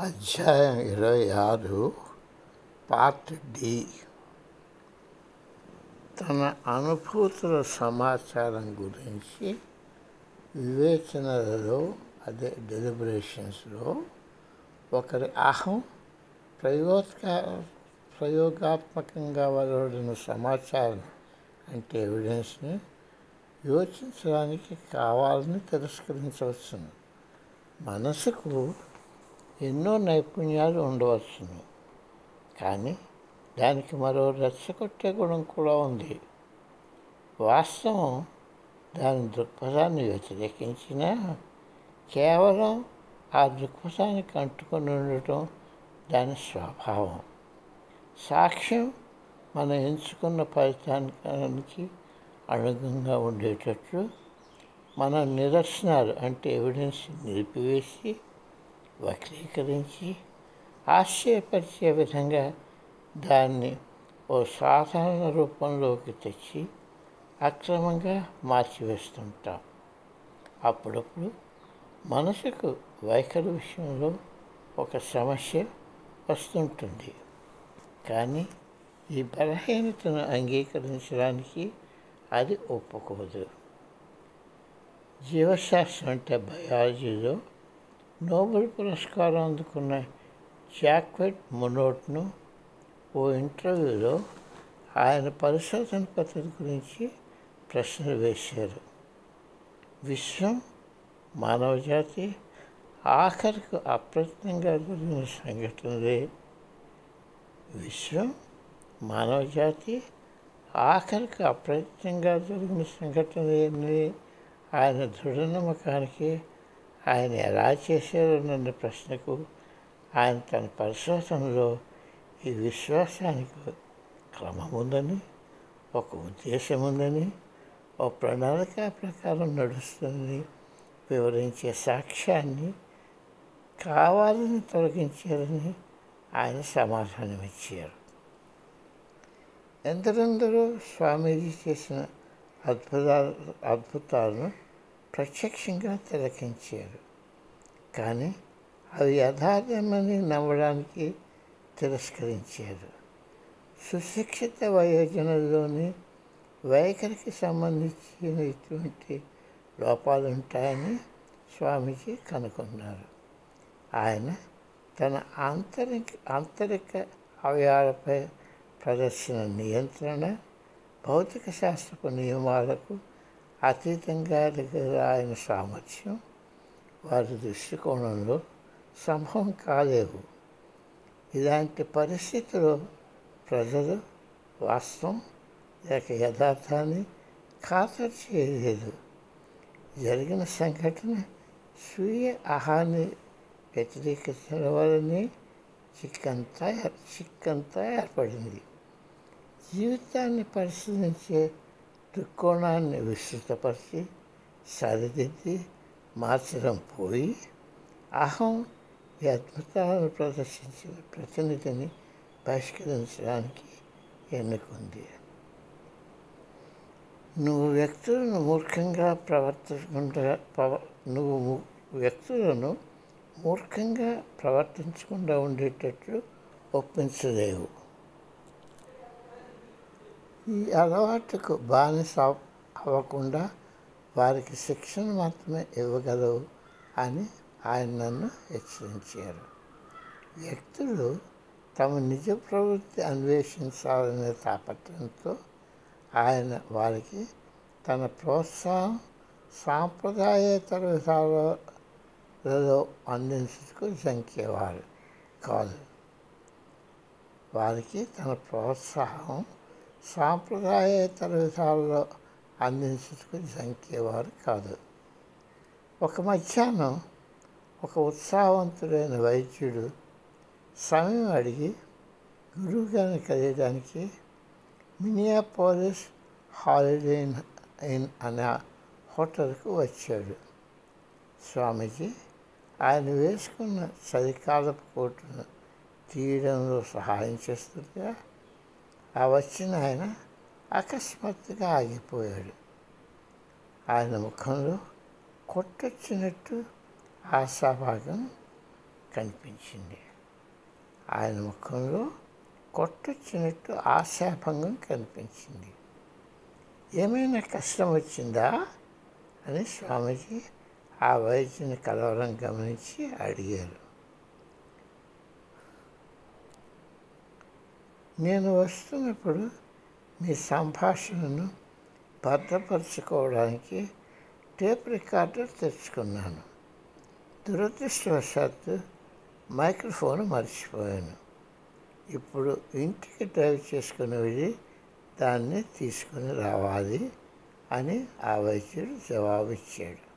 అధ్యాయం ఇరవై ఆరు పార్ట్ డి. తన అనుభూతుల సమాచారం గురించి వివేచనలలో అదే డెలిబరేషన్స్లో ఒకరి అహం ప్రయోగ ప్రయోగాత్మకంగా వెలువడిన సమాచారం అంటే ఎవిడెన్స్ని యోచించడానికి కావాలని తిరస్కరించవచ్చును. మనసుకు ఎన్నో నైపుణ్యాలు ఉండవచ్చును. కానీ దానికి మరో రెచ్చగొట్టే గుణం కూడా ఉంది. వాస్తవం దాని దృక్పథాన్ని వ్యతిరేకించినా కేవలం ఆ దృక్పథానికి అంటుకొని ఉండటం దాని స్వభావం. సాక్ష్యం మనం ఎంచుకున్న ఫలితానికి అనుగుణంగా ఉండేటట్లు మన నిదర్శనాలు అంటే ఎవిడెన్స్ నిలిపివేసి వక్రీకరించి ఆశ్చర్యపరిచే విధంగా దాన్ని ఓ సాధారణ రూపంలోకి తెచ్చి అక్రమంగా మార్చివేస్తుంటాం. అప్పుడప్పుడు మనసుకు వైఖరి విషయంలో ఒక సమస్య వస్తుంటుంది. కానీ ఈ బలహీనతను అంగీకరించడానికి అది ఒప్పుకోదు. జీవశాస్త్రం అంటే బయాలజీలో నోబెల్ పురస్కారం అందుకున్న జాక్వెట్ మొనోట్ను ఓ ఇంటర్వ్యూలో ఆయన పరిశోధన పద్ధతి గురించి ప్రశ్నలు వేశారు. విశ్వం మానవజాతి ఆఖరికి అప్రయత్నంగా జరిగిన సంఘటనలే. విశ్వం మానవజాతి ఆఖరికి అప్రయత్నంగా జరిగిన సంఘటనలే ఆయన దృఢ నమ్మకానికి ఆయన ఎలా చేశారోనన్న ప్రశ్నకు ఆయన తన పరిశోధనలో ఈ విశ్వాసానికి క్రమం ఉందని ఒక ఉద్దేశం ఉందని ఒక ప్రణాళిక ప్రకారం నడుస్తుందని వివరించే సాక్ష్యాన్ని కావాలని తొలగించారని ఆయన సమాధానం ఇచ్చారు ఎందరెందరో స్వామీజీ చేసిన అద్భుతాలు అద్భుతాలను ప్రత్యక్షంగా తిలకించారు. కానీ అవి యథార్థమని నమ్మడానికి తిరస్కరించారు. సుశిక్షిత వయోజనలోని వైఖరికి సంబంధించిన ఇటువంటి స్వామీజీ కనుగొన్నారు ఆయన తన ఆంతరిక ఆంతరిక అవయాలపై ప్రదర్శన నియంత్రణ భౌతిక శాస్త్రపు నియమాలకు అతీతంగా దగ్గర ఆయన సామర్థ్యం వారి దృష్టికోణంలో సంభవం కాలేవు ఇలాంటి పరిస్థితిలో ప్రజలు వాస్తవం లేక యథార్థాన్ని ఖాతరు చేయలేదు. జరిగిన సంఘటన స్వీయ ఆహాన్ని వ్యతిరేకించడం వల్లనే చిక్కంతా చిక్కంతా ఏర్పడింది. జీవితాన్ని పరిశీలించే దృక్కోణాన్ని విస్తృతపరిచి సరిదిద్ది మార్చడం పోయి అహం ఈ అద్భుతాలను ప్రదర్శించిన ప్రతినిధిని బహిష్కరించడానికి ఎన్నుకుంది. నువ్వు వ్యక్తులను మూర్ఖంగా ప్రవర్తించకుండా నువ్వు వ్యక్తులను మూర్ఖంగా ప్రవర్తించకుండా ఉండేటట్లు ఒప్పించలేవు. ఈ అలవాటుకు బానిస అవ్వకుండా వారికి శిక్షణ మాత్రమే ఇవ్వగలవు అని ఆయన నన్ను హెచ్చరించారు. వ్యక్తులు తమ నిజ ప్రవృత్తి అన్వేషించాలనే తాపత్రంతో ఆయన వారికి తన ప్రోత్సాహం సాంప్రదాయేతర విధాలలో అందించుటకు జంకేవారు. కాదు వారికి తన ప్రోత్సాహం సాంప్రదాయేతర విధాలలో అందించుటకు జంకేవారు కాదు. ఒక మధ్యాహ్నం ఒక ఉత్సాహవంతుడైన వైద్యుడు సమయం అడిగి గురువుగారిని కలియడానికి మినియాపోలిస్ హాలిడే ఇన్ అనే హోటల్కు వచ్చాడు. స్వామీజీ ఆయన వేసుకున్న చలికాలపు కోటును తీయడంలో సహాయం చేస్తుండగా ఆ వచ్చిన ఆయన అకస్మాత్తుగా ఆగిపోయాడు. ఆయన ముఖంలో కొట్టొచ్చినట్టు ఆశాభాగం కనిపించింది. ఆయన ముఖంలో కొట్టొచ్చినట్టు ఆశాభంగం కనిపించింది. ఏమైనా కష్టం వచ్చిందా? అని స్వామీజీ ఆ వైద్యుని కలవరం గమనించి అడిగారు. నేను వస్తున్నప్పుడు మీ సంభాషణను భద్రపరచుకోవడానికి టేప్ రికార్డర్ తెచ్చుకున్నాను. దురదృష్టవశాత్తు మైక్రోఫోన్ మర్చిపోయాను. ఇప్పుడు ఇంటికి డ్రైవ్ చేసుకుని వెళ్ళి దాన్ని తీసుకుని రావాలి అని ఆ వైద్యుడు జవాబిచ్చాడు.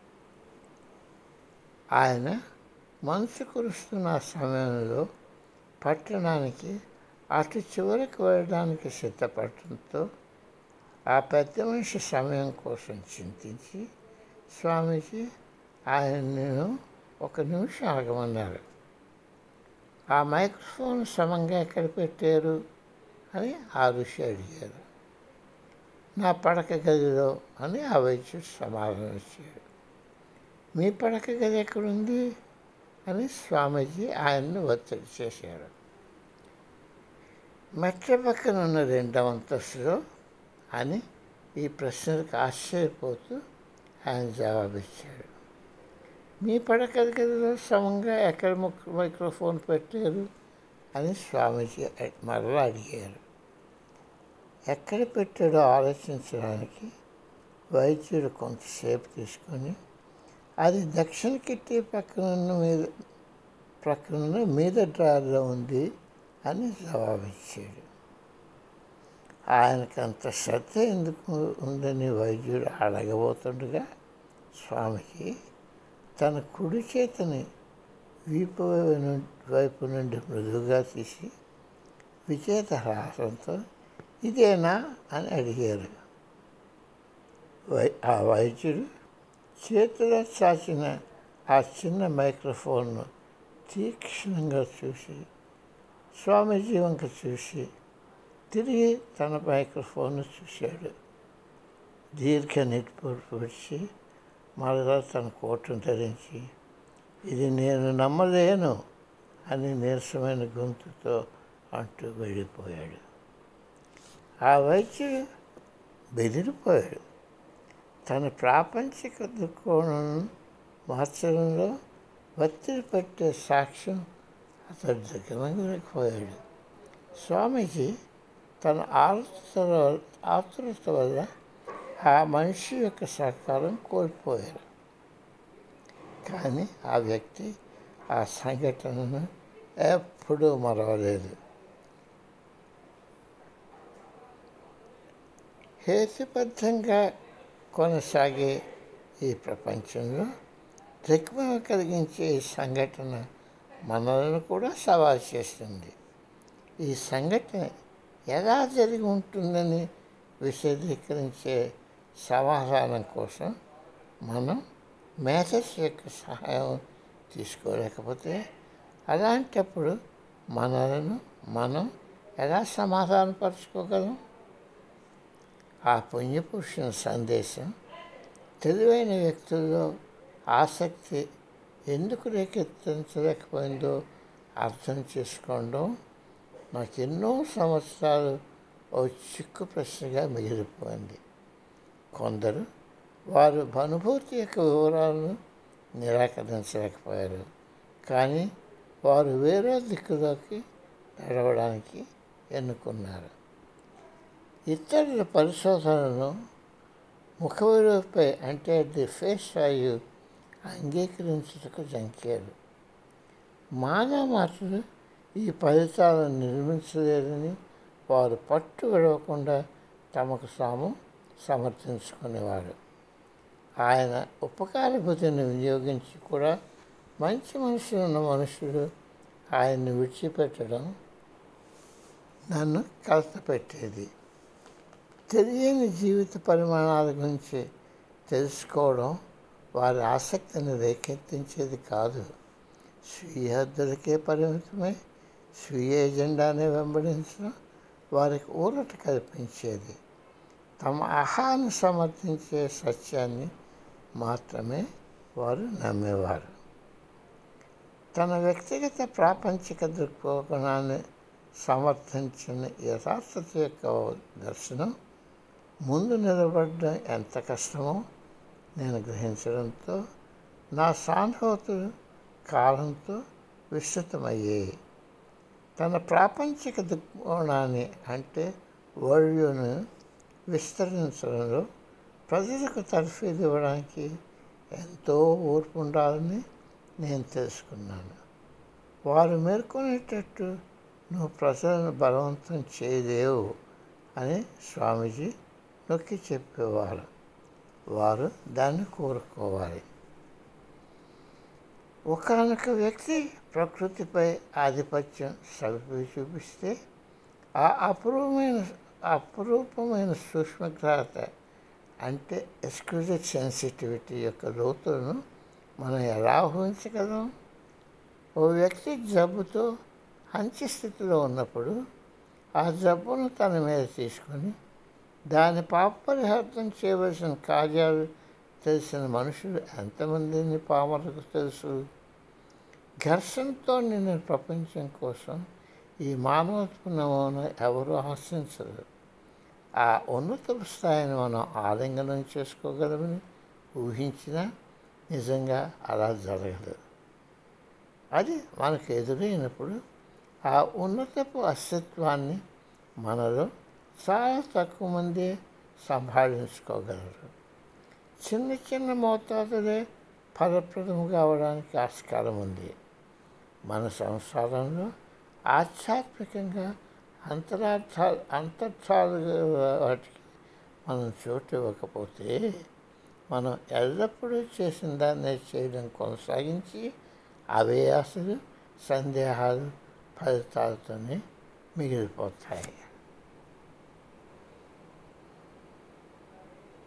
ఆయన మనసు కురుస్తున్న సమయంలో పట్టణానికి అటు చివరికి వెళ్ళడానికి సిద్ధపడటంతో ఆ పెద్ద మనిషి సమయం కోసం చింతించి స్వామీజీ ఆయనను ఒక నిమిషం ఆగమన్నారు. ఆ మైక్రోఫోన్ సమంగా ఎక్కడ పెట్టారు అని ఆ ఋషి అడిగారు. నా పడక గదిలో అని ఆ వైద్యుడు సమాధానం ఇచ్చాడు. మీ పడక గది ఎక్కడుంది? అని స్వామీజీ ఆయన్ను ఒత్తిడి చేశారు. మెట్ల పక్కన ఉన్న రెండవ అంతస్తులో అని ఈ ప్రశ్నలకు ఆశ్చర్యపోతూ ఆయన జవాబిచ్చాడు. మీ పడక గదిలో సమంగా ఎక్కడ మైక్రోఫోన్ పెట్టారు అని స్వామీజీ మరలా అడిగారు. ఎక్కడ పెట్టాడో ఆలోచించడానికి వైద్యుడు కొంతసేపు తీసుకొని అది దక్షిణ కిట్టి ప్రక్కనున్న మీద ప్రక్కన మీద డ్రాయర్లో ఉంది అని జవాబిచ్చాడు. ఆయనకు అంత శ్రద్ధ ఎందుకు ఉందని వైద్యుడు అడగబోతుండగా స్వామికి తన కుడి చేతిని వీపు వైపు నుండి- వైపు నుండి మృదువుగా తీసి విజేత హాసంతో ఇదేనా అని అడిగారు. వై ఆ వైద్యుడు చేతిలో చాచిన ఆ చిన్న మైక్రోఫోన్ను తీక్షణంగా చూసి స్వామీజీ వంక చూసి తిరిగి తన మైక్రోఫోన్ చూశాడు. దీర్ఘ నిట్పూర్పు విడిచి మరలా తన కోటును ధరించి ఇది నేను నమ్మలేను అని నీరసమైన గొంతుతో అంటూ వెళ్ళిపోయాడు. ఆ వైద్యుడు బెదిరిపోయాడు. తన ప్రాపంచిక దృక్కోణం మార్చడంలో ఒత్తిడి పెట్టే సాక్ష్యం అతడు దగ్గరపోయాడు స్వామీజీ తన ఆతృత ఆతృత వల్ల ఆ మనిషి యొక్క సహకారం కోల్పోయారు. కానీ ఆ వ్యక్తి ఆ సంఘటనను ఎప్పుడూ మరవలేదు. హేతుబద్ధంగా కొనసాగే ఈ ప్రపంచంలో దిగ్మ కలిగించే సంఘటన మనలను కూడా సవాల్ చేస్తుంది. ఈ సంఘటన ఎలా జరిగి ఉంటుందని విశదీకరించే సమాధానం కోసం మనం మేథస్ యొక్క సహాయం తీసుకోలేకపోతే అలాంటప్పుడు మనలను మనం ఎలా సమాధానపరచుకోగలం ఆ పుణ్యపురుషుని సందేశం తెలివైన వ్యక్తుల్లో ఆసక్తి ఎందుకు రేకెత్తించలేకపోయిందో అర్థం చేసుకోవడం నాకు ఎన్నో సంవత్సరాలు ఓ చిక్కు ప్రశ్నగా మిగిలిపోయింది. కొందరు వారు అనుభూతి యొక్క వివరాలను నిరాకరించలేకపోయారు. కానీ వారు వేరే దిక్కులోకి నడవడానికి ఎన్నుకున్నారు. ఇతరుల పరిశోధనలను ముఖవిలువపై అంటే ది ఫేస్ వాల్యూ అంగీకరించుటకు జంకారు మానవ మాటలు ఈ ఫలితాలను నిర్మించలేదని వారు పట్టు విడవకుండా తమకు తాము సమర్థించుకునేవారు. ఆయన ఉపకార బుద్ధిని వినియోగించి కూడా మంచి మనుషులు ఉన్న మనుషులు ఆయన్ని విడిచిపెట్టడం నన్ను కలతపెట్టేది. తెలియని జీవిత పరిమాణాల గురించి తెలుసుకోవడం వారి ఆసక్తిని రేకెత్తించేది కాదు. స్వీయ హద్దులకే పరిమితమై స్వీయ ఎజెండానే వెంబడించడం వారికి ఊరట కల్పించేది. తమ అహాన్ని సమర్థించే సత్యాన్ని మాత్రమే వారు నమ్మేవారు. తన వ్యక్తిగత ప్రాపంచిక దృక్కోణాన్ని సమర్థించిన యథార్థత యొక్క దర్శనం ముందు నిలబడడం ఎంత కష్టమో నేను గ్రహించడంతో నా సానుభూతులు కాలంతో విస్తృతమయ్యాయి తన ప్రాపంచిక దృక్కోణాన్ని అంటే వరల్డ్ను విస్తరించడంలో ప్రజలకు తర్ఫీదు ఇవ్వడానికి ఎంతో ఓర్పు ఉండాలని నేను తెలుసుకున్నాను. వారు మేల్కొనేటట్టు నువ్వు ప్రజలను బలవంతం చేయలేవు అని స్వామీజీ నొక్కి చెప్పేవారు. వారు దాన్ని కోరుకోవాలి. ఒకనొక వ్యక్తి ప్రకృతిపై ఆధిపత్యం సవిపి చూపిస్తే ఆ అపూర్వమైన అపురూపమైన సూక్ష్మగ్రహత అంటే ఎక్స్క్లూజివ్ సెన్సిటివిటీ యొక్క లోతులను మనం ఎలా ఊహించగలం? ఓ వ్యక్తి జబ్బుతో హంచి స్థితిలో ఉన్నప్పుడు ఆ జబ్బును తన మీద తీసుకొని దాని పాపరిహార్థం చేయవలసిన కార్యాలు తెలిసిన మనుషులు ఎంతమందిని పామరకు తెలుసు? ఘర్షణతో నిన్న ప్రపంచం కోసం ఈ మానవత్వ నమూనా ఎవరు ఆశించరు ఆ ఉన్నత స్థాయిని మనం ఆలింగనం చేసుకోగలమని ఊహించినా నిజంగా అలా జరగదు అది మనకు ఎదురైనప్పుడు ఆ ఉన్నతపు అస్తిత్వాన్ని మనలో చాలా తక్కువ మంది సంభాళించుకోగలరు చిన్న చిన్న మోతాదులే ఫలప్రదం కావడానికి ఆస్కారం ఉంది మన సంసారంలో ఆధ్యాత్మికంగా అంతరార్థాలు అంతర్థాలు వాటికి మనం చోటు ఇవ్వకపోతే మనం ఎల్లప్పుడూ చేసిన దాన్ని చేయడం కొనసాగించి అవే ఆశలు సందేహాలు ఫలితాలతోనే మిగిలిపోతాయి